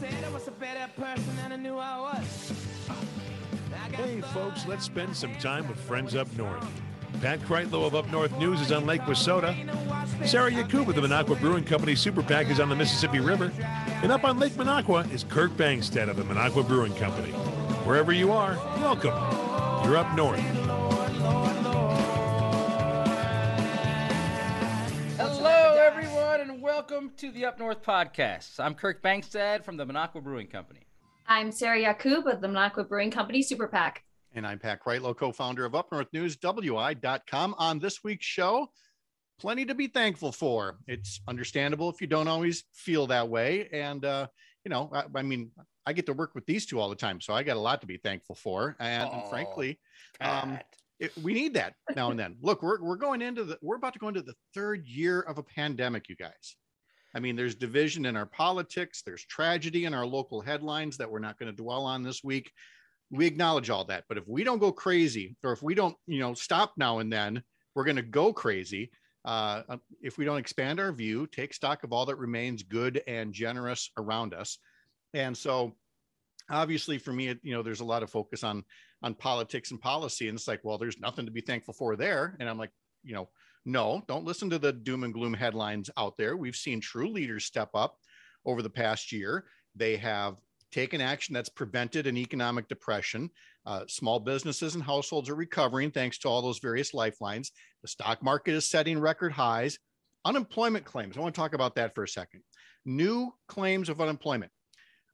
said I was a better person than I knew I was. Hey, folks, let's spend some time with friends up north. Pat Kreitlow of Up North News is on Lake Wissota. Sarah Yakub of the Minocqua Brewing Company Super PAC is on the Mississippi River. And up on Lake Minocqua is Kirk Bangstad of the Minocqua Brewing Company. Wherever you are, welcome. You're up north. Welcome to the Up North podcast. I'm Kirk Bangstad from the Minocqua Brewing Company. I'm Sarah Yakub of the Minocqua Brewing Company Super PAC. And I'm Pat Kreitlow, co-founder of Up North News, WI.com. On this week's show, plenty to be thankful for. It's understandable if you don't always feel that way. And, uh, you know, I, I, mean, I get to work with these two all the time, so I got a lot to be thankful for. And, Oh, frankly, um, it, we need that now and then. Look, we're, we're going into the, we're about to go into the third year of a pandemic, you guys. I mean, there's division in our politics, there's tragedy in our local headlines that we're not going to dwell on this week. We acknowledge all that. But if we don't go crazy, or if we don't, you know, stop now and then, we're going to go crazy. Uh, if we don't expand our view, take stock of all that remains good and generous around us. And so, obviously, for me, you know, there's a lot of focus on on politics and policy, and it's like, well, there's nothing to be thankful for there. And I'm like, you know, no, don't listen to the doom and gloom headlines out there. We've seen true leaders step up over the past year. They have taken action that's prevented an economic depression. Uh, small businesses and households are recovering thanks to all those various lifelines. The stock market is setting record highs. Unemployment claims. I want to talk about that for a second. New claims of unemployment.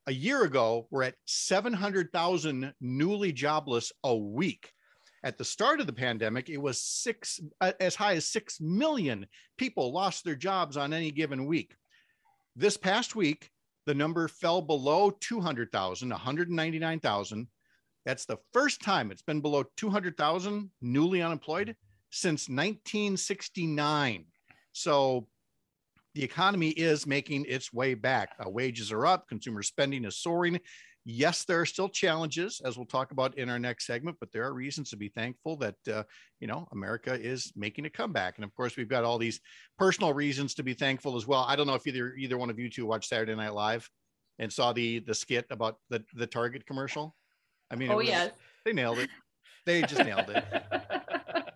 A year ago, we're at 700,000 newly jobless a week. At the start of the pandemic, it was six, uh, as high as 6 million people lost their jobs on any given week. This past week, the number fell below 200,000, 199,000. That's the first time it's been below 200,000 newly unemployed since 1969. So the economy is making its way back. Uh, wages are up, consumer spending is soaring. Yes, there are still challenges, as we'll talk about in our next segment, but there are reasons to be thankful that uh, you know America is making a comeback. And of course, we've got all these personal reasons to be thankful as well. I don't know if either either one of you two watched Saturday Night Live and saw the the skit about the the Target commercial. I mean, Oh, was- yes. they nailed it. They just nailed it.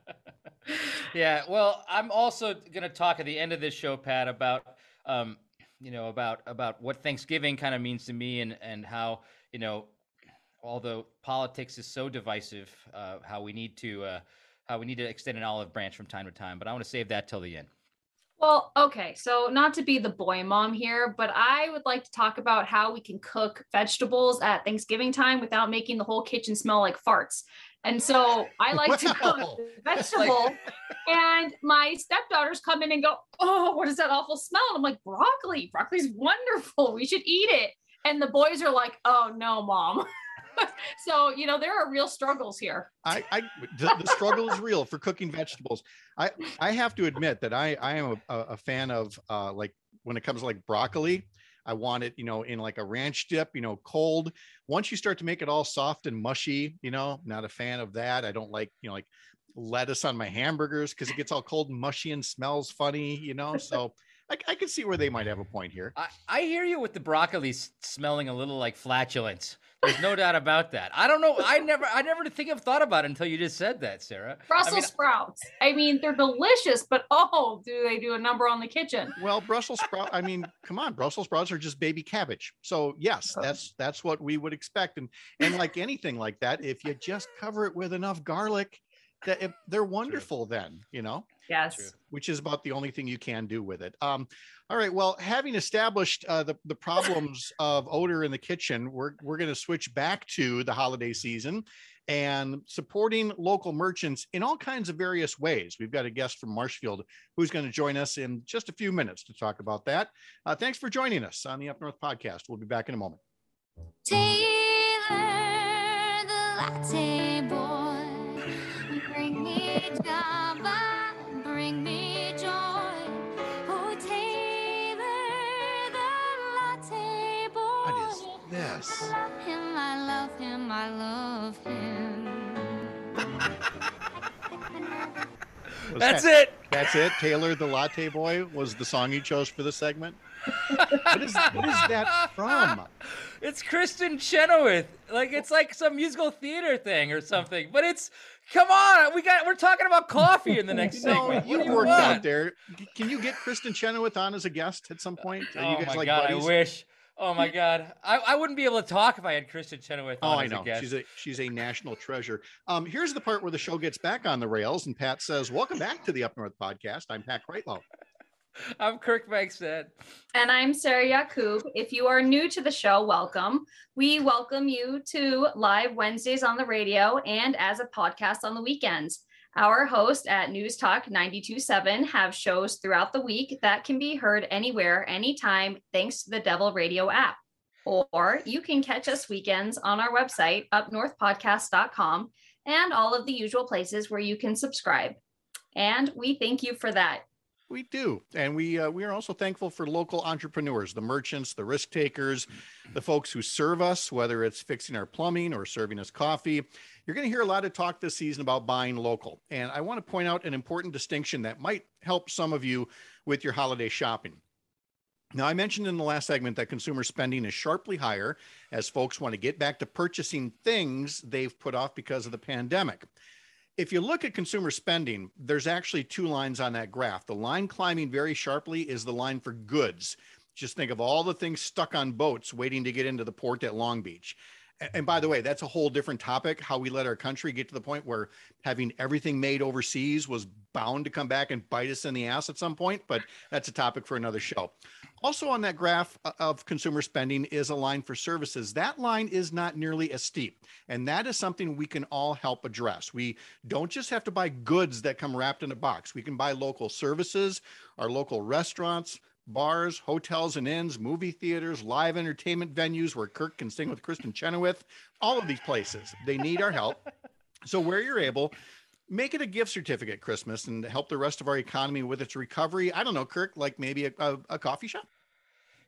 yeah, well, I'm also going to talk at the end of this show, Pat, about um, you know about about what Thanksgiving kind of means to me, and and how you know, although politics is so divisive, uh, how we need to uh, how we need to extend an olive branch from time to time. But I want to save that till the end. Well, okay. So, not to be the boy mom here, but I would like to talk about how we can cook vegetables at Thanksgiving time without making the whole kitchen smell like farts. And so, I like to Wow. cook vegetable, and my stepdaughters come in and go, "Oh, what is that awful smell?" And I'm like, "Broccoli. Broccoli's wonderful. We should eat it." And the boys are like, "Oh no, mom." so, you know, there are real struggles here. I, I the, the struggle is real for cooking vegetables. I, I have to admit that I, I am a, a fan of uh, like when it comes to like broccoli, I want it, you know, in like a ranch dip, you know, cold. Once you start to make it all soft and mushy, you know, not a fan of that. I don't like, you know, like lettuce on my hamburgers because it gets all cold and mushy and smells funny, you know. So I, I can see where they might have a point here. I, I hear you with the broccoli smelling a little like flatulence. There's no doubt about that. I don't know. I never, I never think I've thought about it until you just said that, Sarah. Brussels I mean, sprouts. I mean, they're delicious, but oh, do they do a number on the kitchen? Well, Brussels sprout. I mean, come on, Brussels sprouts are just baby cabbage. So yes, that's that's what we would expect. And and like anything like that, if you just cover it with enough garlic, that it, they're wonderful. Then you know, Yes. True. which is about the only thing you can do with it. Um, all right. Well, having established uh, the the problems of odor in the kitchen, we're we're going to switch back to the holiday season and supporting local merchants in all kinds of various ways. We've got a guest from Marshfield who's going to join us in just a few minutes to talk about that. Uh, thanks for joining us on the Up North podcast. We'll be back in a moment. Taylor, Oh, this? I love him, I love him, I love him. That's that- it. That's it. Taylor the Latte Boy was the song you chose for the segment. What is what is that from? It's Kristin Chenoweth. Like it's like some musical theater thing or something. But it's come on, we got we're talking about coffee in the next No, segment. You you worked want? out there. Can you get Kristin Chenoweth on as a guest at some point? Are Oh you guys my like god, buddies? I wish. Oh my god, I, I wouldn't be able to talk if I had Kristin Chenoweth Oh, on I know. a guest. She's a she's a national treasure. Um, here's the part where the show gets back on the rails, and Pat says, "Welcome back to the Up North Podcast. I'm Pat Kreitlow." I'm Kirk Bangstad. And I'm Sarah Yakub. If you are new to the show, welcome. We welcome you to live Wednesdays on the radio and as a podcast on the weekends. Our hosts at News Talk 927 have shows throughout the week that can be heard anywhere, anytime, thanks to the Devil Radio app. Or you can catch us weekends on our website, upnorthpodcast.com, and all of the usual places where you can subscribe. And we thank you for that. We do, and we uh, we are also thankful for local entrepreneurs, the merchants, the risk takers, the folks who serve us, whether it's fixing our plumbing or serving us coffee. You're going to hear a lot of talk this season about buying local, and I want to point out an important distinction that might help some of you with your holiday shopping. Now, I mentioned in the last segment that consumer spending is sharply higher as folks want to get back to purchasing things they've put off because of the pandemic. If you look at consumer spending, there's actually two lines on that graph. The line climbing very sharply is the line for goods. Just think of all the things stuck on boats waiting to get into the port at Long Beach. And by the way, that's a whole different topic how we let our country get to the point where having everything made overseas was bound to come back and bite us in the ass at some point, but that's a topic for another show. Also, on that graph uh, of consumer spending is a line for services. That line is not nearly as steep. And that is something we can all help address. We don't just have to buy goods that come wrapped in a box, we can buy local services, our local restaurants. Bars, hotels and inns, movie theaters, live entertainment venues where Kirk can sing with Kristin Chenoweth, all of these places, they need our help. So, where you're able, make it a gift certificate Christmas and help the rest of our economy with its recovery. I don't know, Kirk, like maybe a, a, a coffee shop.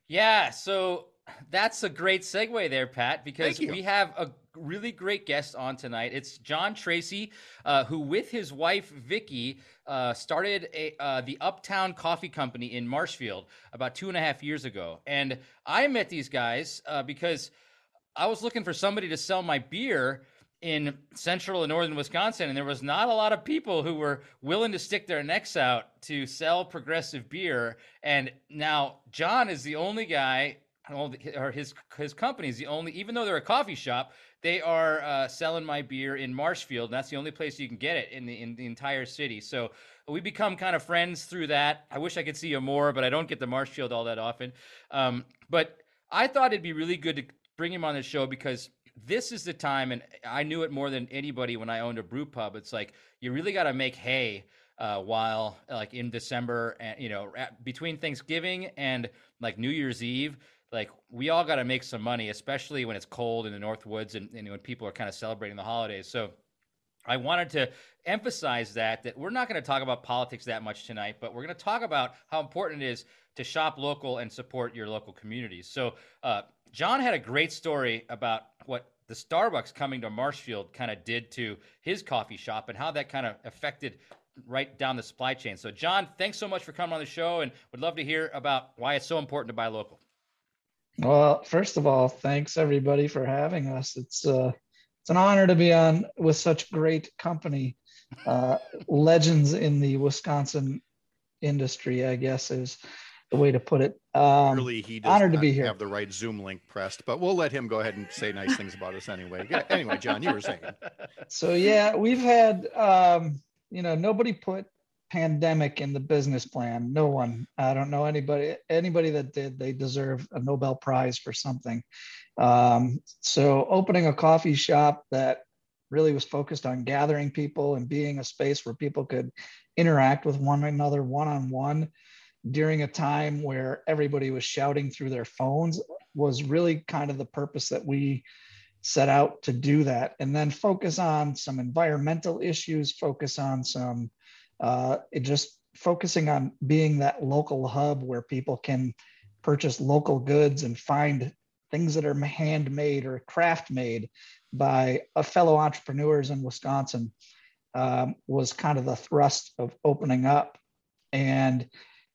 Yeah, so that's a great segue there, Pat, because we have a really great guest on tonight. It's John Tracy, uh, who, with his wife Vicky, uh, started a, uh, the Uptown Coffee Company in Marshfield about two and a half years ago. And I met these guys uh, because I was looking for somebody to sell my beer in central and northern Wisconsin, and there was not a lot of people who were willing to stick their necks out to sell progressive beer. And now John is the only guy, well, or his his company is the only, even though they're a coffee shop, they are uh, selling my beer in Marshfield. And that's the only place you can get it in the in the entire city. So we become kind of friends through that. I wish I could see you more, but I don't get to Marshfield all that often. Um, but I thought it'd be really good to bring him on the show because this is the time, and I knew it more than anybody when I owned a brew pub. It's like you really got to make hay uh, while, like in December, and you know, between Thanksgiving and like New Year's Eve. Like we all got to make some money, especially when it's cold in the North Woods and, and when people are kind of celebrating the holidays. So I wanted to emphasize that that we're not going to talk about politics that much tonight, but we're going to talk about how important it is to shop local and support your local communities. So uh, John had a great story about what the Starbucks coming to Marshfield kind of did to his coffee shop and how that kind of affected right down the supply chain. So John, thanks so much for coming on the show and would love to hear about why it's so important to buy local. Well, first of all, thanks everybody for having us. It's uh, it's an honor to be on with such great company, uh, legends in the Wisconsin industry. I guess is the way to put it. Um, Really, he does honored to be here. have the right Zoom link pressed, but we'll let him go ahead and say nice things about us anyway. Yeah, anyway, John, you were saying. so yeah, we've had um, you know nobody put pandemic in the business plan. No one. I don't know anybody. Anybody that did, they deserve a Nobel Prize for something. Um, so opening a coffee shop that really was focused on gathering people and being a space where people could interact with one another one on one during a time where everybody was shouting through their phones was really kind of the purpose that we set out to do that and then focus on some environmental issues focus on some uh, it just focusing on being that local hub where people can purchase local goods and find things that are handmade or craft made by a fellow entrepreneurs in wisconsin um, was kind of the thrust of opening up and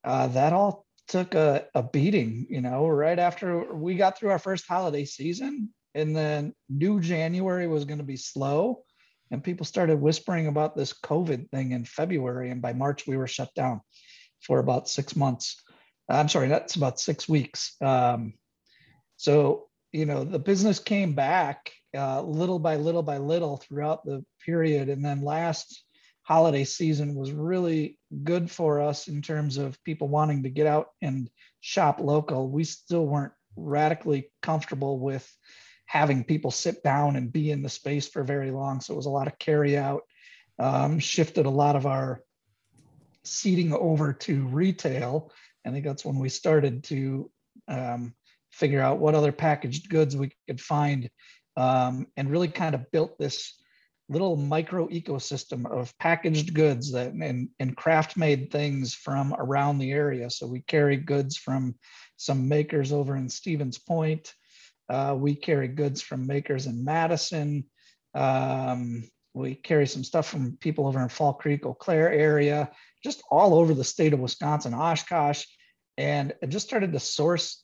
uh, that all took a, a beating, you know, right after we got through our first holiday season. And then new January was going to be slow. And people started whispering about this COVID thing in February. And by March, we were shut down for about six months. I'm sorry, that's about six weeks. Um, so, you know, the business came back uh, little by little by little throughout the period. And then last holiday season was really good for us in terms of people wanting to get out and shop local. We still weren't radically comfortable with having people sit down and be in the space for very long. So it was a lot of carry out, um, shifted a lot of our seating over to retail. I think that's when we started to um, figure out what other packaged goods we could find um, and really kind of built this little micro ecosystem of packaged goods that and, and craft made things from around the area. So we carry goods from some makers over in Stevens Point. Uh, we carry goods from makers in Madison. Um, we carry some stuff from people over in Fall Creek, Eau Claire area, just all over the state of Wisconsin, Oshkosh, and just started to source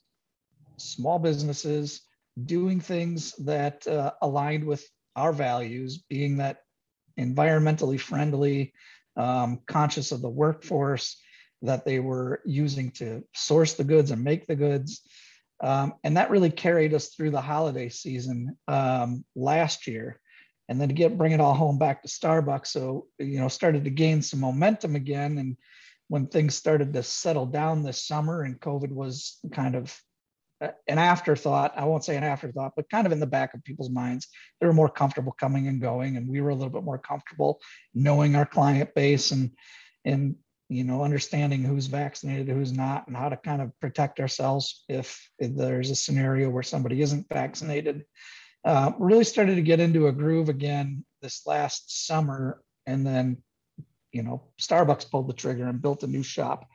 small businesses doing things that uh, aligned with our values, being that environmentally friendly, um, conscious of the workforce that they were using to source the goods and make the goods. Um, and that really carried us through the holiday season um, last year. And then to get bring it all home back to Starbucks. So, you know, started to gain some momentum again. And when things started to settle down this summer and COVID was kind of an afterthought. I won't say an afterthought, but kind of in the back of people's minds. They were more comfortable coming and going, and we were a little bit more comfortable knowing our client base and and you know understanding who's vaccinated, who's not, and how to kind of protect ourselves if, if there's a scenario where somebody isn't vaccinated. Uh, really started to get into a groove again this last summer, and then you know Starbucks pulled the trigger and built a new shop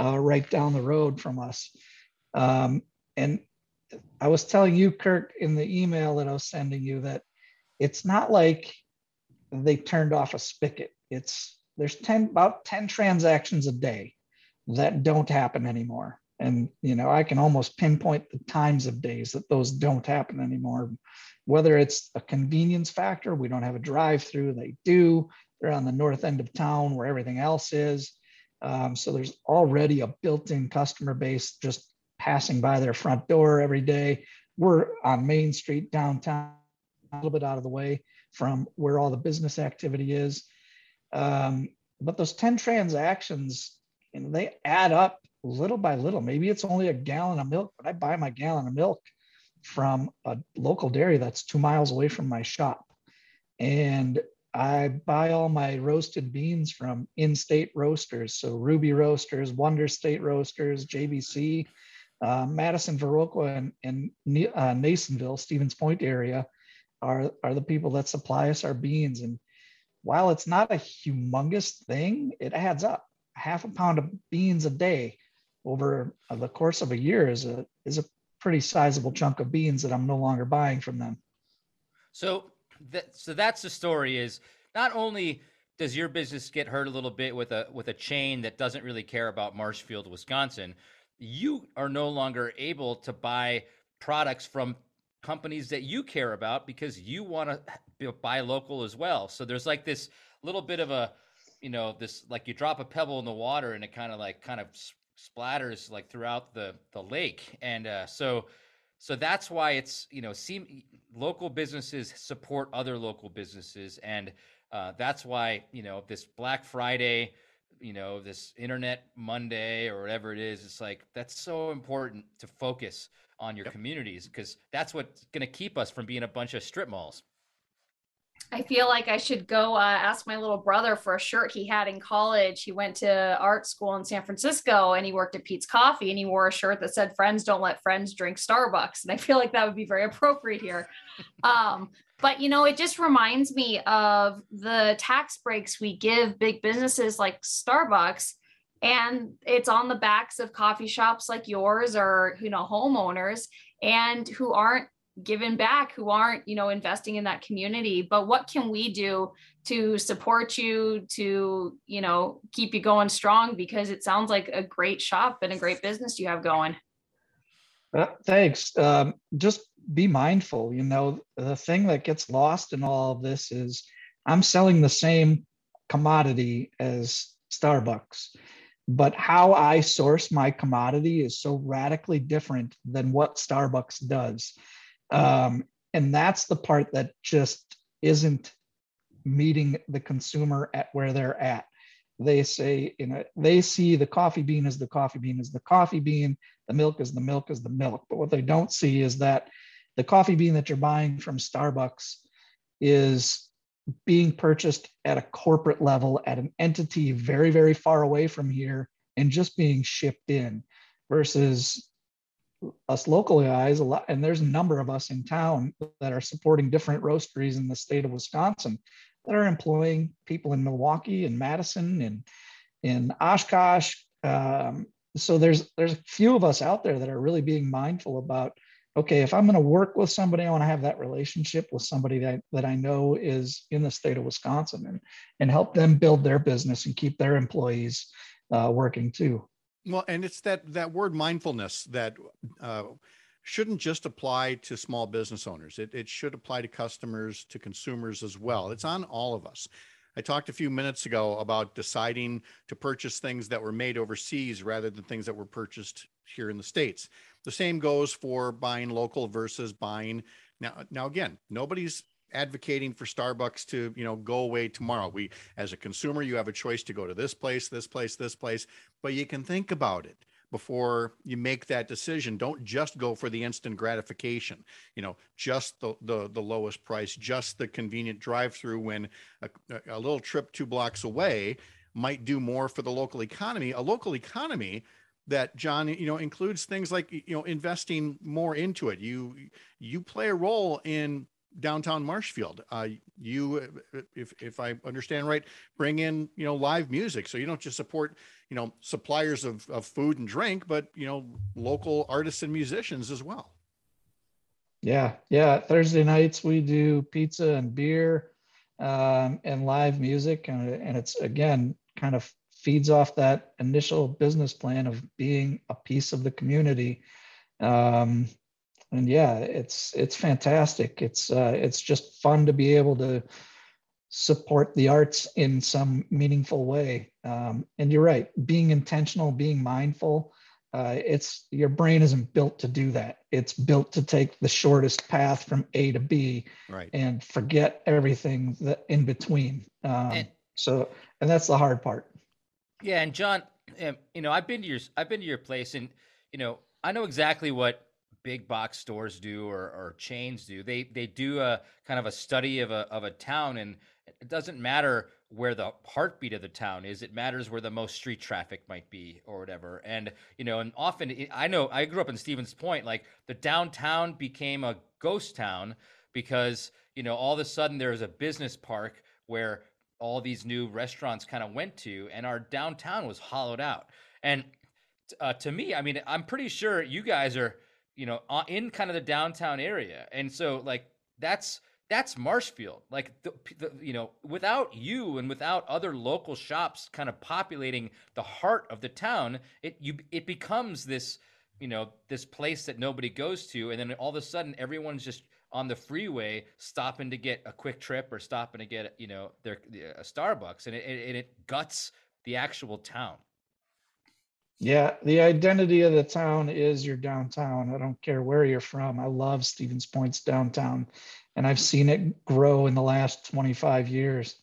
uh, right down the road from us. Um, and I was telling you, Kirk, in the email that I was sending you that it's not like they turned off a spigot. It's there's 10 about 10 transactions a day that don't happen anymore. And you know, I can almost pinpoint the times of days that those don't happen anymore. Whether it's a convenience factor, we don't have a drive-through, they do. They're on the north end of town where everything else is. Um, so there's already a built-in customer base just passing by their front door every day. We're on Main Street downtown, a little bit out of the way from where all the business activity is. Um, but those 10 transactions, you know, they add up little by little. Maybe it's only a gallon of milk, but I buy my gallon of milk from a local dairy that's two miles away from my shop. And I buy all my roasted beans from in-state roasters. So Ruby Roasters, Wonder State Roasters, JBC, uh, Madison, Viroqua, and, and uh, Nelsonville, Stevens Point area are, are the people that supply us our beans. And while it's not a humongous thing, it adds up. Half a pound of beans a day over the course of a year is a is a pretty sizable chunk of beans that I'm no longer buying from them. So that so that's the story is not only does your business get hurt a little bit with a with a chain that doesn't really care about Marshfield, Wisconsin, you are no longer able to buy products from companies that you care about because you want to buy local as well. So there's like this little bit of a, you know, this like you drop a pebble in the water and it kind of like kind of splatters like throughout the the lake, and uh, so so that's why it's you know seem local businesses support other local businesses, and uh, that's why you know this Black Friday you know this internet monday or whatever it is it's like that's so important to focus on your yep. communities because that's what's going to keep us from being a bunch of strip malls I feel like I should go uh, ask my little brother for a shirt he had in college. He went to art school in San Francisco and he worked at Peet's Coffee and he wore a shirt that said, Friends don't let friends drink Starbucks. And I feel like that would be very appropriate here. Um, but you know, it just reminds me of the tax breaks we give big businesses like Starbucks. And it's on the backs of coffee shops like yours or, you know, homeowners and who aren't giving back who aren't you know investing in that community but what can we do to support you to you know keep you going strong because it sounds like a great shop and a great business you have going Uh, thanks. Um, just be mindful. You know, the thing that gets lost in all of this is I'm selling the same commodity as Starbucks, but how I source my commodity is so radically different than what Starbucks does. Um, and that's the part that just isn't meeting the consumer at where they're at. They say, you know, they see the coffee bean as the coffee bean is the coffee bean, the milk is the milk is the milk. But what they don't see is that the coffee bean that you're buying from Starbucks is being purchased at a corporate level at an entity very, very far away from here and just being shipped in versus us local guys a lot and there's a number of us in town that are supporting different roasteries in the state of wisconsin that are employing people in milwaukee and madison and in oshkosh. Um, so there's there's a few of us out there that are really being mindful about okay if i'm going to work with somebody i want to have that relationship with somebody that, that i know is in the state of wisconsin and and help them build their business and keep their employees uh, working too Well, and it's that that word mindfulness that uh, shouldn't just apply to small business owners. It, it should apply to customers, to consumers as well. It's on all of us. I talked a few minutes ago about deciding to purchase things that were made overseas rather than things that were purchased here in the states. The same goes for buying local versus buying now. Now again, nobody's advocating for Starbucks to, you know, go away tomorrow. We as a consumer, you have a choice to go to this place, this place, this place, but you can think about it before you make that decision. Don't just go for the instant gratification, you know, just the the, the lowest price, just the convenient drive-through when a, a little trip two blocks away might do more for the local economy. A local economy that John, you know, includes things like you know investing more into it. You you play a role in downtown Marshfield. Uh, you, if if I understand right, bring in you know live music, so you don't just support you know suppliers of of food and drink, but you know local artists and musicians as well. Yeah, yeah. Thursday nights we do pizza and beer um, and live music, and, and it's again kind of feeds off that initial business plan of being a piece of the community. Um, and yeah, it's it's fantastic. It's uh, it's just fun to be able to support the arts in some meaningful way. Um, and you're right, being intentional, being mindful. Uh, it's your brain isn't built to do that. It's built to take the shortest path from A to B Right. and forget everything that in between. Um, And- so, and that's the hard part. Yeah, and John, um, you know, I've been to your I've been to your place, and you know, I know exactly what big box stores do or, or chains do. They they do a kind of a study of a of a town, and it doesn't matter where the heartbeat of the town is. It matters where the most street traffic might be or whatever. And you know, and often I know I grew up in Stevens Point. Like the downtown became a ghost town because you know all of a sudden there was a business park where all these new restaurants kind of went to, and our downtown was hollowed out. And uh, to me, I mean, I'm pretty sure you guys are, you know, in kind of the downtown area, and so like that's that's Marshfield. Like the, the you know, without you and without other local shops kind of populating the heart of the town, it you it becomes this you know this place that nobody goes to, and then all of a sudden everyone's just on the freeway stopping to get a quick trip or stopping to get you know their a Starbucks, and it, and it guts the actual town. Yeah, the identity of the town is your downtown. I don't care where you're from. I love Stevens Point's downtown, and I've seen it grow in the last 25 years.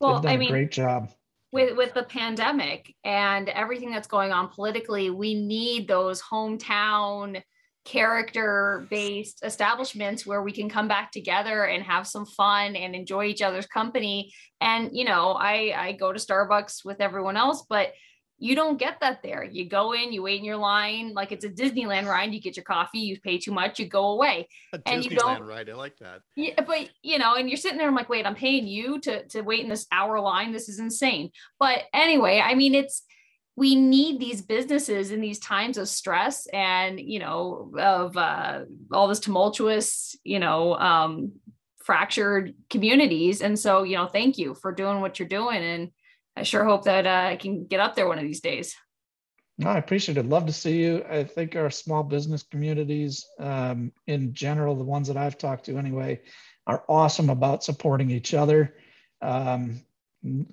well They've done i a mean great job. with with the pandemic and everything that's going on politically we need those hometown character based establishments where we can come back together and have some fun and enjoy each other's company and you know i i go to starbucks with everyone else but you don't get that there you go in you wait in your line like it's a disneyland ride you get your coffee you pay too much you go away A And you Disneyland don't- ride. I like that. yeah, but you know, and you're sitting there, I'm like, wait, I'm paying you to to wait in this hour line. This is insane. But anyway, I mean, it's we need these businesses in these times of stress and you know of uh, all this tumultuous you know um, fractured communities and so you know thank you for doing what you're doing and i sure hope that uh, i can get up there one of these days No, I appreciate it. Love to see you. I think our small business communities, um, in general, the ones that I've talked to anyway, are awesome about supporting each other. Um,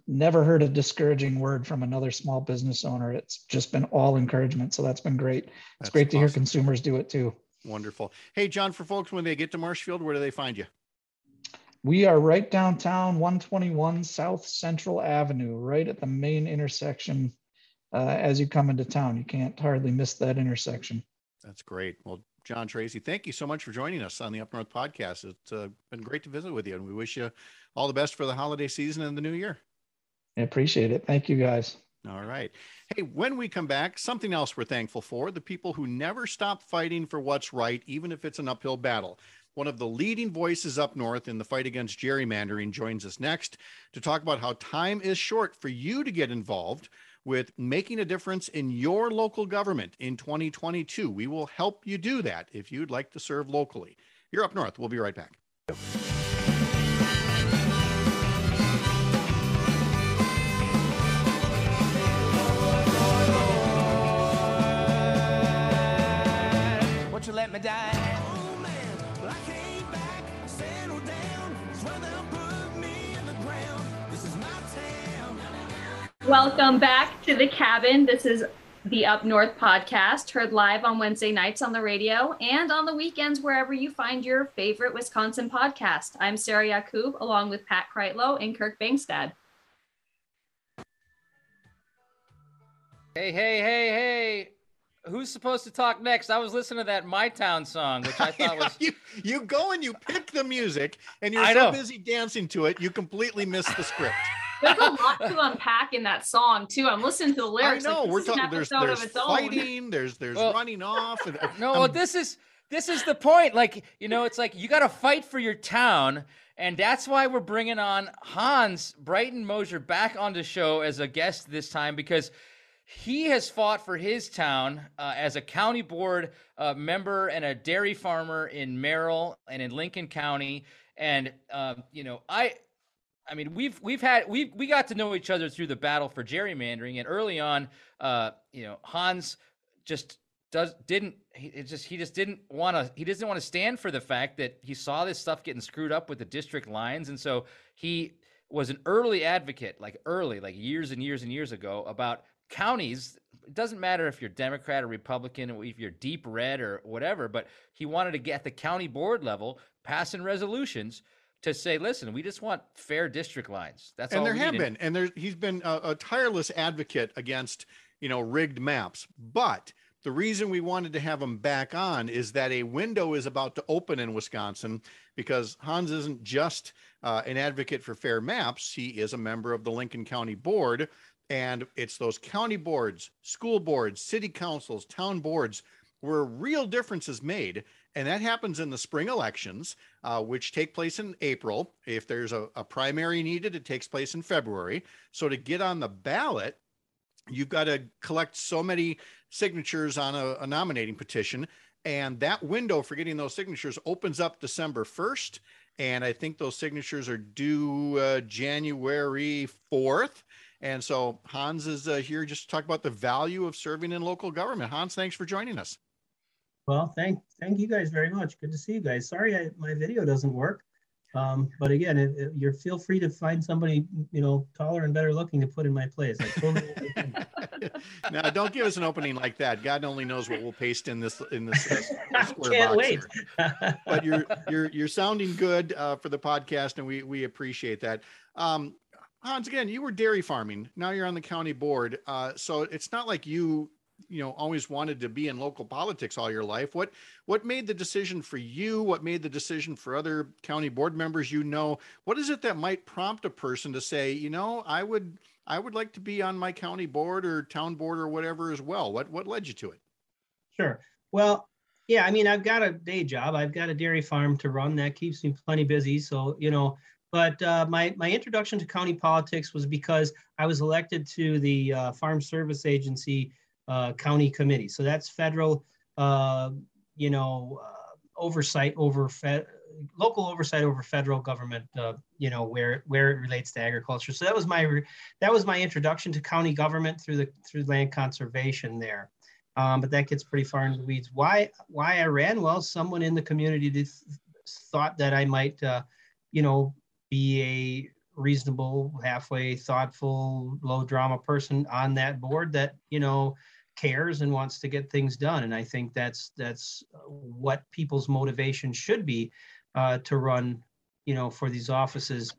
never heard a discouraging word from another small business owner. It's just been all encouragement. So that's been great. It's That's great to hear consumers do it too. Wonderful. Hey, John, for folks when they get to Marshfield, where do they find you? We are right downtown, 121 South Central Avenue, right at the main intersection. Uh, as you come into town, you can't hardly miss that intersection. That's great. Well, John Tracy, thank you so much for joining us on the Up North podcast. It's uh, been great to visit with you, and we wish you all the best for the holiday season and the new year. I appreciate it. Thank you guys. All right. Hey, when we come back, something else we're thankful for the people who never stop fighting for what's right, even if it's an uphill battle. One of the leading voices up north in the fight against gerrymandering joins us next to talk about how time is short for you to get involved with making a difference in your local government in 2022. We will help you do that if you'd like to serve locally. You're up north. We'll be right back. Won't you let me die? Welcome back to the cabin. This is the Up North podcast, heard live on Wednesday nights on the radio and on the weekends wherever you find your favorite Wisconsin podcast. I'm Sarah Yakub along with Pat Kreitlow and Kirk Bangstad. Hey, hey, hey, hey. Who's supposed to talk next? I was listening to that My Town song, which I thought was. you you go and you pick the music, and you're I so know. busy dancing to it, you completely miss the script. There's a lot to unpack in that song too. I'm listening to the lyrics. I know like, we're this is an talking. There's episode there's of own. fighting. There's there's Well, running off. And, uh, No, well, this is this is the point. Like, you know, it's like you got to fight for your town, and that's why we're bringing on Hans Breitenmoser back on the show as a guest this time because he has fought for his town uh, as a county board uh, member and a dairy farmer in Merrill and in Lincoln County, and um, you know, I. I mean, we've we've had we we got to know each other through the battle for gerrymandering, and early on, uh, you know, Hans just does didn't he just he just didn't want to he doesn't want to stand for the fact that he saw this stuff getting screwed up with the district lines and so he was an early advocate like early like years and years and years ago about counties it doesn't matter if you're democrat or republican if you're deep red or whatever but he wanted to get the county board level passing resolutions to say listen we just want fair district lines that's all. and all there we have been, and there he's been a, a tireless advocate against you know rigged maps. But the reason we wanted to have him back on is that a window is about to open in Wisconsin because Hans isn't just uh, an advocate for fair maps; he is a member of the Lincoln County Board, and it's those county boards, school boards, city councils, town boards where real difference is made. And that happens in the spring elections, uh, which take place in April. If there's a, a primary needed, it takes place in February. So to get on the ballot, you've got to collect so many signatures on a, a nominating petition. And that window for getting those signatures opens up December 1st. And I think those signatures are due uh, January 4th. And so Hans is uh, here just to talk about the value of serving in local government. Hans, thanks for joining us. Well, thank thank you guys very much. Good to see you guys. Sorry, I, my video doesn't work. Um, but again, you're feel free to find somebody you know taller and better looking to put in my place. I totally now, don't give us an opening like that. God only knows what we'll paste in this in this uh, square Can't box wait. But you're you're you're sounding good uh, for the podcast, and we we appreciate that. Um, Hans, again, you were dairy farming. Now you're on the county board, uh, so it's not like you you know always wanted to be in local politics all your life. What what made the decision for you? What made the decision for other county board members? You know, what is it that might prompt a person to say, you know, I would I would like to be on my county board or town board or whatever as well. What what led you to it? Sure. Well, yeah, I mean, I've got a day job. I've got a dairy farm to run that keeps me plenty busy. So, you know, but uh, my my introduction to county politics was because I was elected to the uh, Farm Service Agency uh, County Committee. So that's federal, uh, you know, uh, oversight over fed, local oversight over federal government. Uh, you know, where where it relates to agriculture. So that was my that was my introduction to county government through the through land conservation there. Um, but that gets pretty far into the weeds. Why why I ran? Well, someone in the community did, thought that I might, uh, you know, be a reasonable, halfway thoughtful, low drama person on that board that you know cares and wants to get things done. And I think that's that's what people's motivation should be uh, to run, you know, for these offices.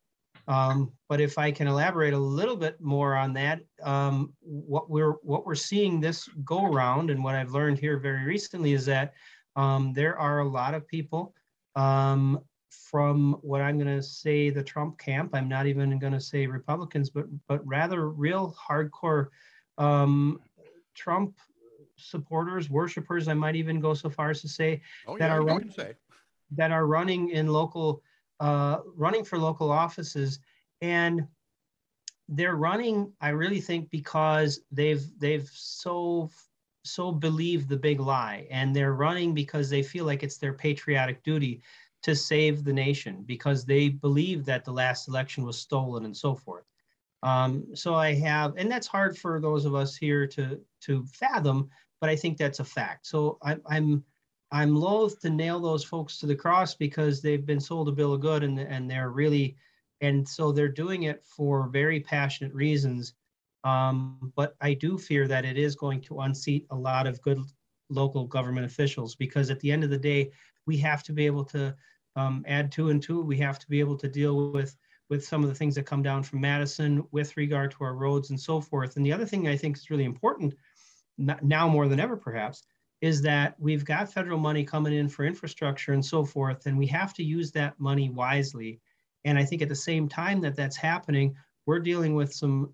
Um, but if I can elaborate a little bit more on that, um, what we're what we're seeing this go around, and what I've learned here very recently is that um, there are a lot of people um, from what I'm going to say the Trump camp. I'm not even going to say Republicans, but but rather real hardcore um, Trump supporters, worshipers. I might even go so far as to say Oh, that yeah, are running say. that are running in local, uh, running for local offices, and they're running. I really think because they've they've so so believed the big lie, and they're running because they feel like it's their patriotic duty to save the nation because they believe that the last election was stolen and so forth. Um, so I have, and that's hard for those of us here to to fathom, but I think that's a fact. So I, I'm I'm loath to nail those folks to the cross because they've been sold a bill of good and and they're really, and so they're doing it for very passionate reasons. Um, but I do fear that it is going to unseat a lot of good local government officials because at the end of the day, we have to be able to um, add two and two. We have to be able to deal with with some of the things that come down from Madison with regard to our roads and so forth. And the other thing I think is really important now more than ever, perhaps, is that we've got federal money coming in for infrastructure and so forth, and we have to use that money wisely. And I think at the same time that that's happening, we're dealing with some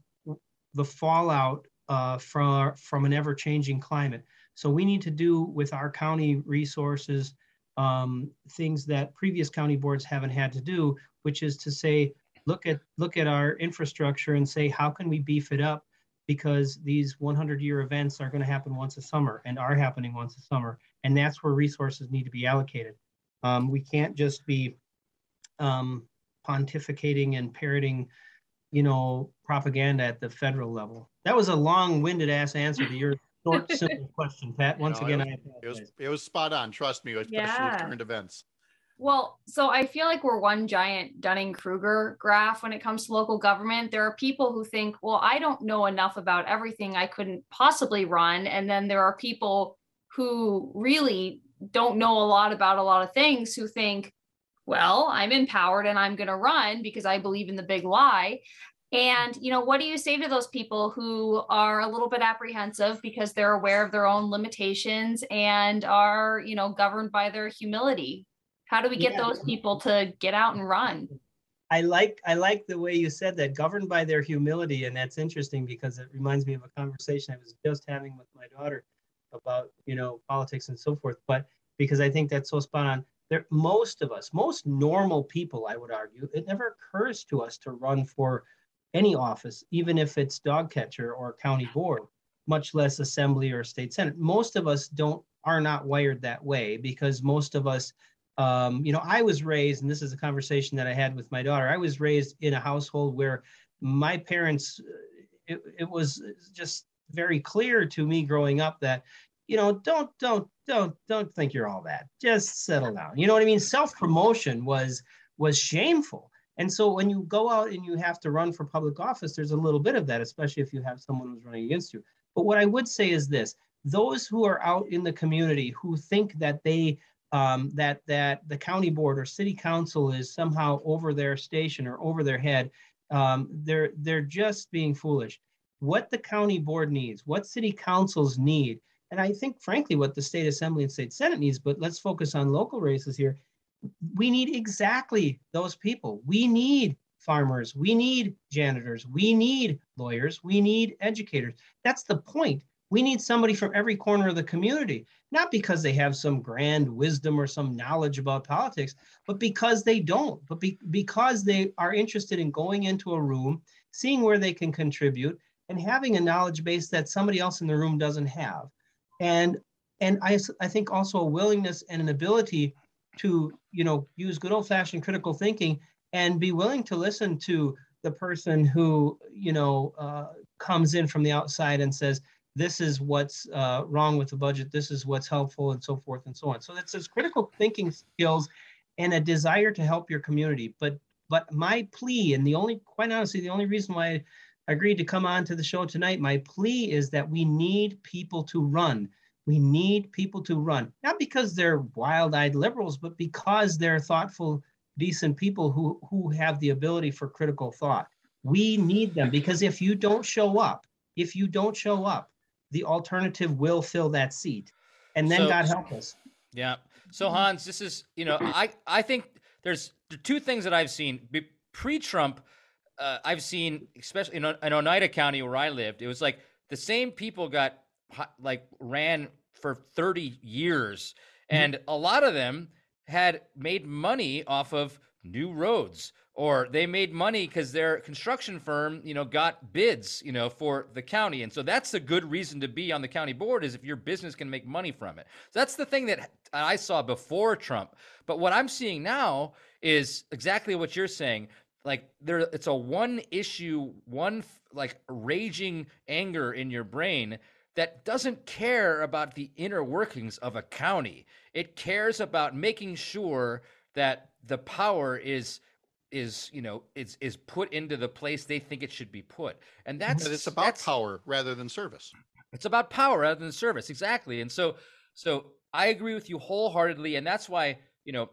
the fallout uh, from from an ever changing climate. So we need to do with our county resources um, things that previous county boards haven't had to do, which is to say, look at look at our infrastructure and say, how can we beef it up? Because these 100 year events are going to happen once a summer and are happening once a summer, and that's where resources need to be allocated. Um, we can't just be um, pontificating and parroting, you know, propaganda at the federal level. That was a long-winded ass answer to your short, simple question, Pat. Once No, again, it I was, it was it was spot on. Trust me, especially Yeah. with current events. Well, so I feel like we're one giant Dunning Kruger graph when it comes to local government. There are people who think, well, I don't know enough about everything I couldn't possibly run. And then there are people who really don't know a lot about a lot of things who think, well, I'm empowered and I'm going to run because I believe in the big lie. And, you know, what do you say to those people who are a little bit apprehensive because they're aware of their own limitations and are, you know, governed by their humility? How do we get Yeah. those people to get out and run? I like I like the way you said that, governed by their humility, and that's interesting because it reminds me of a conversation I was just having with my daughter about you know politics and so forth. But because I think that's so spot on. There, most of us, most normal people, I would argue, it never occurs to us to run for any office, even if it's dog catcher or county board, much less assembly or state senate. Most of us don't are not wired that way because most of us um, you know, I was raised, and this is a conversation that I had with my daughter. I was raised in a household where my parents, it, it was just very clear to me growing up that, you know, don't, don't, don't, don't think you're all that. Just settle down. You know what I mean? Self promotion was was shameful. And so when you go out and you have to run for public office, there's a little bit of that, especially if you have someone who's running against you. But what I would say is this: those who are out in the community who think that they um, that that the county board or city council is somehow over their station or over their head. Um, they're they're just being foolish. What the county board needs, what city councils need, and I think frankly what the state assembly and state senate needs. But let's focus on local races here. We need exactly those people. We need farmers. We need janitors. We need lawyers. We need educators. That's the point We need somebody from every corner of the community, not because they have some grand wisdom or some knowledge about politics, but because they don't, but be, because they are interested in going into a room, seeing where they can contribute, and having a knowledge base that somebody else in the room doesn't have. And and I, I think also a willingness and an ability to you know use good old fashioned critical thinking and be willing to listen to the person who you know uh, comes in from the outside and says this is what's uh, wrong with the budget this is what's helpful and so forth and so on. So that's those critical thinking skills and a desire to help your community. But but my plea and the only quite honestly the only reason why i agreed to come on to the show tonight my plea is that we need people to run. We need people to run, not because they're wild-eyed liberals, but because they're thoughtful, decent people who who have the ability for critical thought. We need them because if you don't show up, if you don't show up, the alternative will fill that seat, and then So- God help us. Yeah. So Hans, this is you know I I think there's two things that I've seen pre-Trump. Uh, I've seen especially in, in Oneida County where I lived. It was like the same people got like ran for 30 years, and a lot of them had made money off of new roads or they made money because their construction firm you know got bids you know for the county. And so that's a good reason to be on the county board is if your business can make money from it. So that's the thing that i saw before trump. But what i'm seeing now is exactly what you're saying. Like there it's a one issue one like raging anger in your brain that doesn't care about the inner workings of a county. It cares about making sure that the power is is you know is is put into the place they think it should be put and that's That it's about that's- power rather than service. it's about power rather than service exactly and so so i agree with you wholeheartedly and that's why you know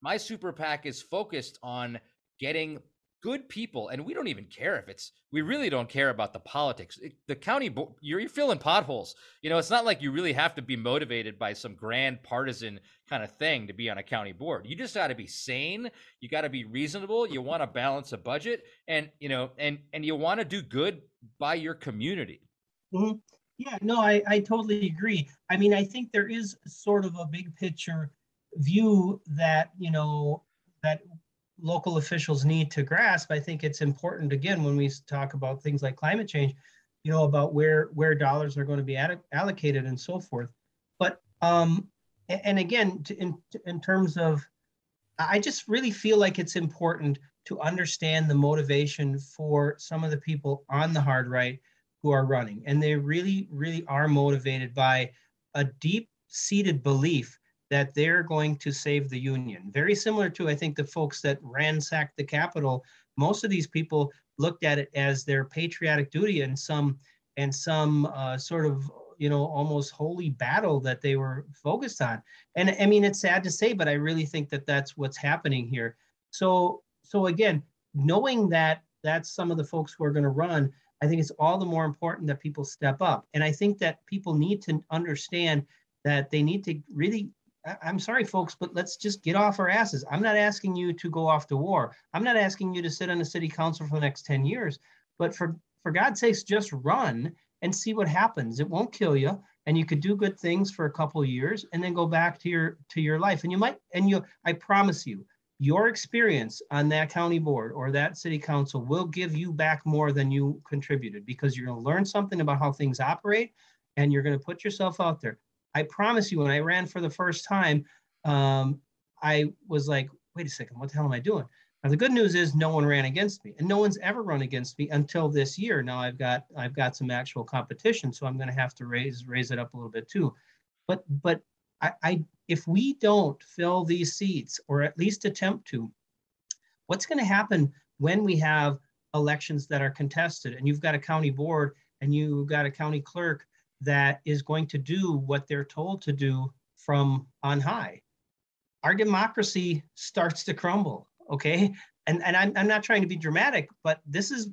my super pac is focused on getting good people and we don't even care if it's we really don't care about the politics It- the county bo- you're, you're filling potholes you know it's not like you really have to be motivated by some grand partisan kind of thing to be on a county board you just got to be sane you got to be reasonable you want to balance a budget and you know and and you want to do good by your community Mhm. Yeah, no, I, I totally agree. I mean, I think there is sort of a big picture view that, you know, that local officials need to grasp. I think it's important, again, when we talk about things like climate change, you know, about where, where dollars are going to be alloc- allocated and so forth. But, um, and again, to- in, in terms of, I just really feel like it's important to understand the motivation for some of the people on the hard right who are running. And they really, really are motivated by a deep seated belief that they're going to save the union. Very similar to, I think, the folks that ransacked the Capitol. Most of these people looked at it as their patriotic duty and some and some uh, sort of you know almost holy battle that they were focused on and i mean it's sad to say but i really think that that's what's happening here so so again knowing that that's some of the folks who are going to run I think it's all the more important that people step up. And I think that people need to understand that they need to really, I'm sorry, folks, but let's just get off our asses. I'm not asking you to go off to war. I'm not asking you to sit on the city council for the next 10 years. But for, for God's sakes, just run and see what happens. It won't kill you. And you could do good things for a couple of years and then go back to your to your life. And you might, and you, I promise you, your experience on that county board or that city council will give you back more than you contributed because you're going to learn something about how things operate and you're going to put yourself out there. I promise you, when I ran for the first time, um, I was like, wait a second, what the hell am I doing? Now the good news is no one ran against me, and no one's ever run against me until this year. Now I've got I've got some actual competition, so I'm going to have to raise raise it up a little bit too. But but I, I if we don't fill these seats or at least attempt to, what's going to happen when we have elections that are contested and you've got a county board and you've got a county clerk that is going to do what they're told to do from on high? Our democracy starts to crumble. Okay. And, and I'm, I'm not trying to be dramatic, but this is,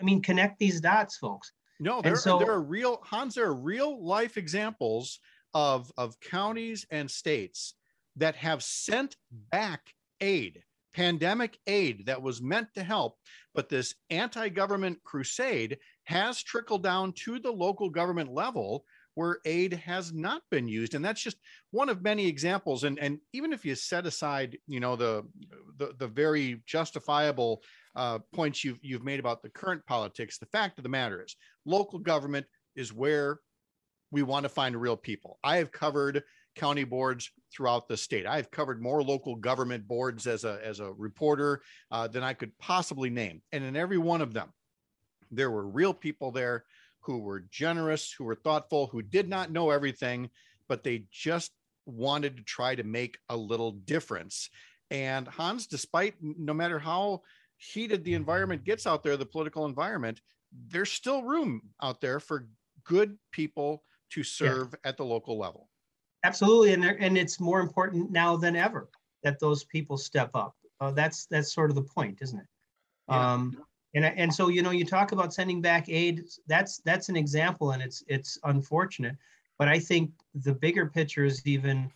I mean, connect these dots, folks. No, there, so- there are real Hans. There are real life examples of of counties and states that have sent back aid, pandemic aid that was meant to help, but this anti-government crusade has trickled down to the local government level where aid has not been used. And that's just one of many examples. And and even if you set aside you know the the, the very justifiable uh, points you've you've made about the current politics the fact of the matter is local government is where we want to find real people. I have covered county boards throughout the state. I've covered more local government boards as a as a reporter uh, than i could possibly name. And in every one of them there were real people there who were generous, who were thoughtful, who did not know everything, but they just wanted to try to make a little difference. And Hans, despite no matter how heated the environment gets out there, the political environment, there's still room out there for good people to serve at the local level. Absolutely, and and it's more important now than ever that those people step up. Uh, that's that's sort of the point, isn't it? Yeah. Um, and and so you know you talk about sending back aid. That's that's an example, and it's it's unfortunate. But I think the bigger picture is even,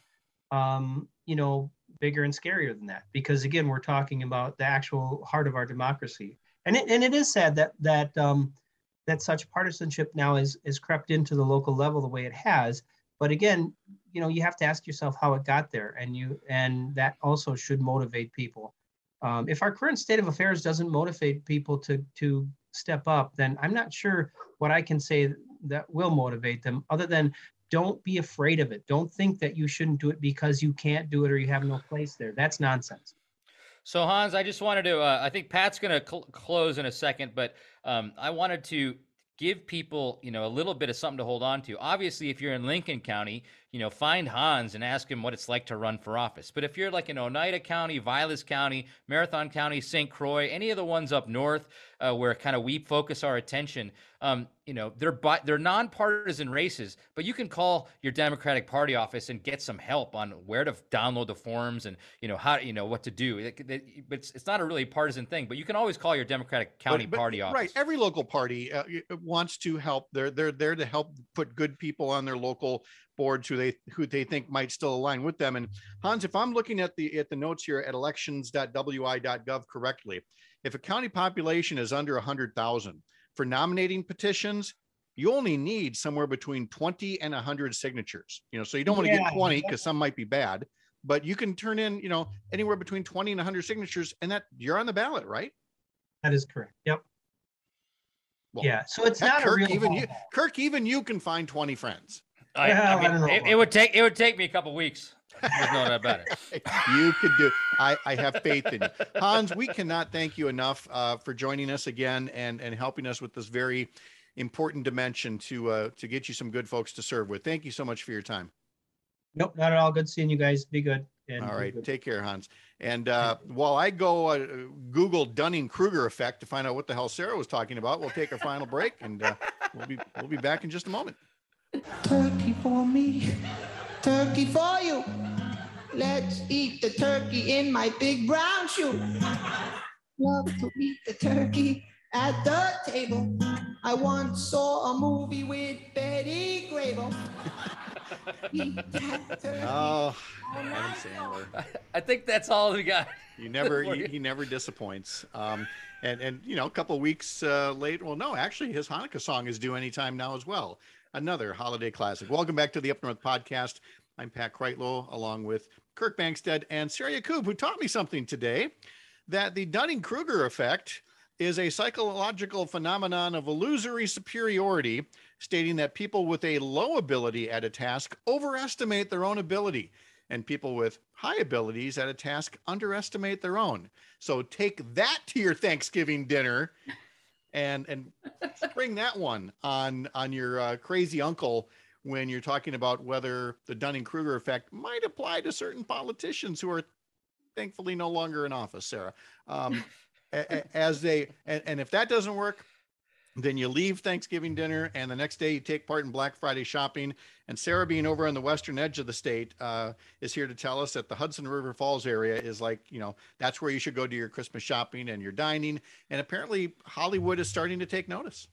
um, you know, bigger and scarier than that. Because again, we're talking about the actual heart of our democracy, and it and it is sad that that um, that such partisanship now is is crept into the local level the way it has. But again, you know, you have to ask yourself how it got there, and you and that also should motivate people. Um, if our current state of affairs doesn't motivate people to to step up, then I'm not sure what I can say that will motivate them, other than don't be afraid of it. Don't think that you shouldn't do it because you can't do it or you have no place there. That's nonsense. So Hans, I just wanted to. Uh, I think Pat's going to cl- close in a second, but um, I wanted to give people, you know, a little bit of something to hold on to. Obviously, if you're in Lincoln County, you know, find Hans and ask him what it's like to run for office. But if you're like in Oneida County, Vilas County, Marathon County, St. Croix, any of the ones up north uh, where kind of we focus our attention, um, you know, they're bi- they're nonpartisan races, but you can call your Democratic Party office and get some help on where to download the forms and you know how you know what to do. It- it- it's it's not a really partisan thing, but you can always call your Democratic County But- but- Party office. Right. Every local party uh, wants to help. They're they're there to help put good people on their local boards who they who they think might still align with them. And Hans, if I'm looking at the at the notes here at elections.wi.gov correctly, if a county population is under 100,000 for nominating petitions, you only need somewhere between 20 and 100 signatures. You know, so you don't want to Yeah, get 20 because some might be bad, but you can turn in, you know, anywhere between 20 and 100 signatures and that you're on the ballot, right? That is correct. Yep. Well, yeah. So it's Heck, not a Kirk, real. even you. Kirk, even you can find 20 friends. I, Well, I I mean, don't it, it would take it would take me a couple weeks. There's no doubt about it. you could do I, I have faith in you. Hans, we cannot thank you enough uh, for joining us again and, and helping us with this very important dimension to uh, to get you some good folks to serve with. Thank you so much for your time. Nope, not at all. Good seeing you guys. Be good. and All be right, good. take care, Hans. And uh, while I go uh, Google Dunning Kruger effect to find out what the hell Sarah was talking about, we'll take our final break and uh, we'll be we'll be back in just a moment. Turkey for me, turkey for you. Let's eat the turkey in my big brown shoe. Love to eat the turkey at the table. I once saw a movie with Betty Grable. Eat that turkey Oh, Adam Sandler. I think that's all we got. You never, For he, you. he never disappoints. Um, and and you know, a couple weeks uh, late. Well, no, actually, his Hanukkah song is due anytime now as well. Another holiday classic. Welcome back to the Up North podcast. I'm Pat Kreitlow, along with Kirk Bangstad and Sarah Yakub, who taught me something today that the Dunning Kruger effect is a psychological phenomenon of illusory superiority, stating that people with a low ability at a task overestimate their own ability, and people with high abilities at a task underestimate their own. So take that to your Thanksgiving dinner and and spring that one on on your uh, crazy uncle when you're talking about whether the Dunning-Kruger effect might apply to certain politicians who are thankfully no longer in office, Sarah. Um, as they and, and if that doesn't work, then you leave Thanksgiving dinner and the next day you take part in Black Friday shopping. And Sarah, being over on the western edge of the state, uh, is here to tell us that the Hudson River Falls area is like, you know, that's where you should go do your Christmas shopping and your dining. And apparently Hollywood is starting to take notice.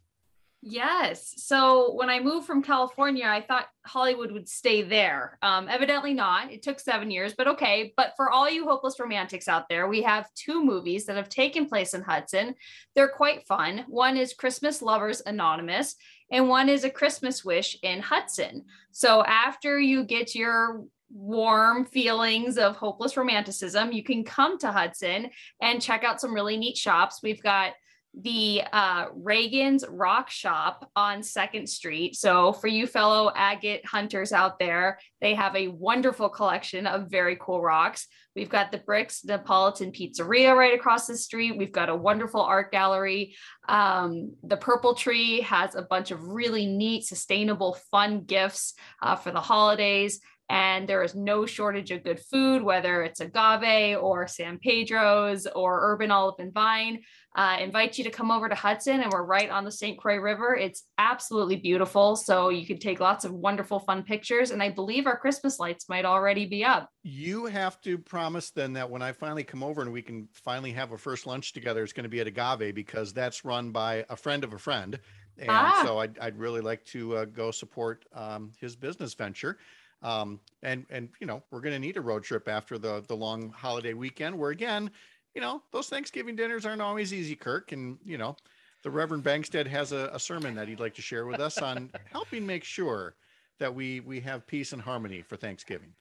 Yes. So when I moved from California, I thought Hollywood would stay there. Um, evidently not. It took seven years, but okay. But for all you hopeless romantics out there, we have two movies that have taken place in Hudson. They're quite fun. One is Christmas Lovers Anonymous, and one is A Christmas Wish in Hudson. So after you get your warm feelings of hopeless romanticism, you can come to Hudson and check out some really neat shops. We've got the uh, Reagan's Rock Shop on Second Street. So, for you fellow agate hunters out there, they have a wonderful collection of very cool rocks. We've got the Bricks Neapolitan Pizzeria right across the street. We've got a wonderful art gallery. Um, the Purple Tree has a bunch of really neat, sustainable, fun gifts uh, for the holidays and there is no shortage of good food, whether it's agave or San Pedro's or urban olive and vine. Uh, invite you to come over to Hudson, and we're right on the St. Croix River. It's absolutely beautiful. So you can take lots of wonderful, fun pictures. And I believe our Christmas lights might already be up. You have to promise then that when I finally come over and we can finally have a first lunch together, it's going to be at Agave because that's run by a friend of a friend. And Ah. so I'd, I'd really like to uh, go support um, his business venture. Um, and and you know we're going to need a road trip after the the long holiday weekend. Where again, you know those Thanksgiving dinners aren't always easy, Kirk. And you know the Reverend Bangstad has a, a sermon that he'd like to share with us on helping make sure that we we have peace and harmony for Thanksgiving.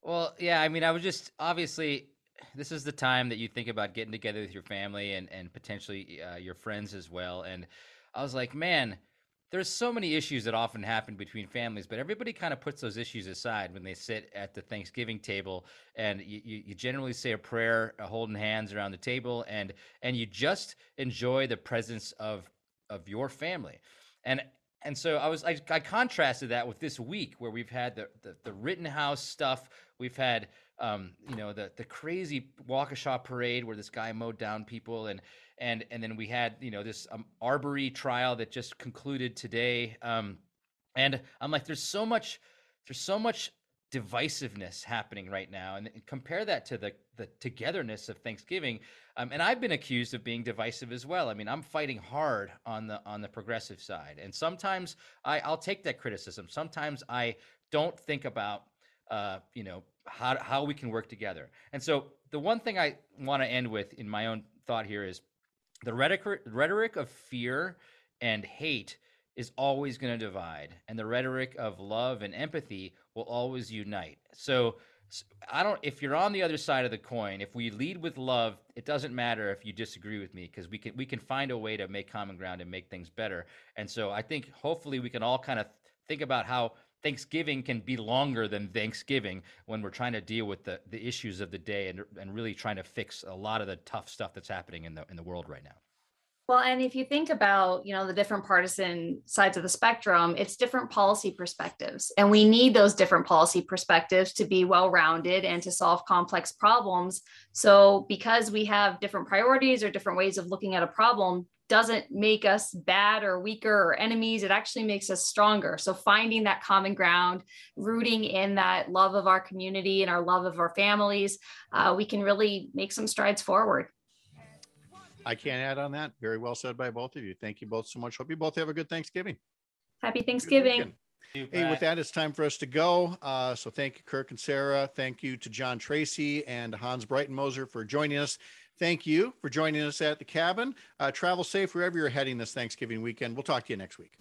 Well, yeah, I mean, I was just obviously this is the time that you think about getting together with your family and and potentially uh, your friends as well. And I was like, man, there's so many issues that often happen between families, but everybody kind of puts those issues aside when they sit at the Thanksgiving table, and you, you, generally say a prayer, uh, holding hands around the table, and and you just enjoy the presence of of your family, and and so I was I, I contrasted that with this week where we've had the the, the Rittenhouse stuff, we've had um, you know the the crazy Waukesha parade where this guy mowed down people and and and then we had you know this um, Arbery trial that just concluded today. Um, and I'm like, there's so much, there's so much divisiveness happening right now, and compare that to the the togetherness of Thanksgiving. Um, and I've been accused of being divisive as well. I mean, I'm fighting hard on the on the progressive side, and sometimes I, I'll take that criticism. Sometimes I don't think about uh, you know how how we can work together. And so the one thing I want to end with in my own thought here is the rhetoric rhetoric of fear and hate is always going to divide and the rhetoric of love and empathy will always unite so I don't if you're on the other side of the coin if we lead with love it doesn't matter if you disagree with me because we can we can find a way to make common ground and make things better and so i think hopefully we can all kind of think about how Thanksgiving can be longer than Thanksgiving when we're trying to deal with the, the issues of the day and, and really trying to fix a lot of the tough stuff that's happening in the in the world right now. Well, and if you think about, you know, the different partisan sides of the spectrum, it's different policy perspectives. And we need those different policy perspectives to be well-rounded and to solve complex problems. So because we have different priorities or different ways of looking at a problem doesn't make us bad or weaker or enemies. It actually makes us stronger. So finding that common ground, rooting in that love of our community and our love of our families, uh, we can really make some strides forward. I can't add on that. Very well said by both of you. Thank you both so much. Hope you both have a good Thanksgiving. Happy Thanksgiving. weekend. Hey, with that, it's time for us to go. Uh, so thank you, Kirk and Sarah. Thank you to John Tracy and Hans Breitenmoser for joining us. Thank you for joining us at the cabin. Uh, travel safe wherever you're heading this Thanksgiving weekend. We'll talk to you next week.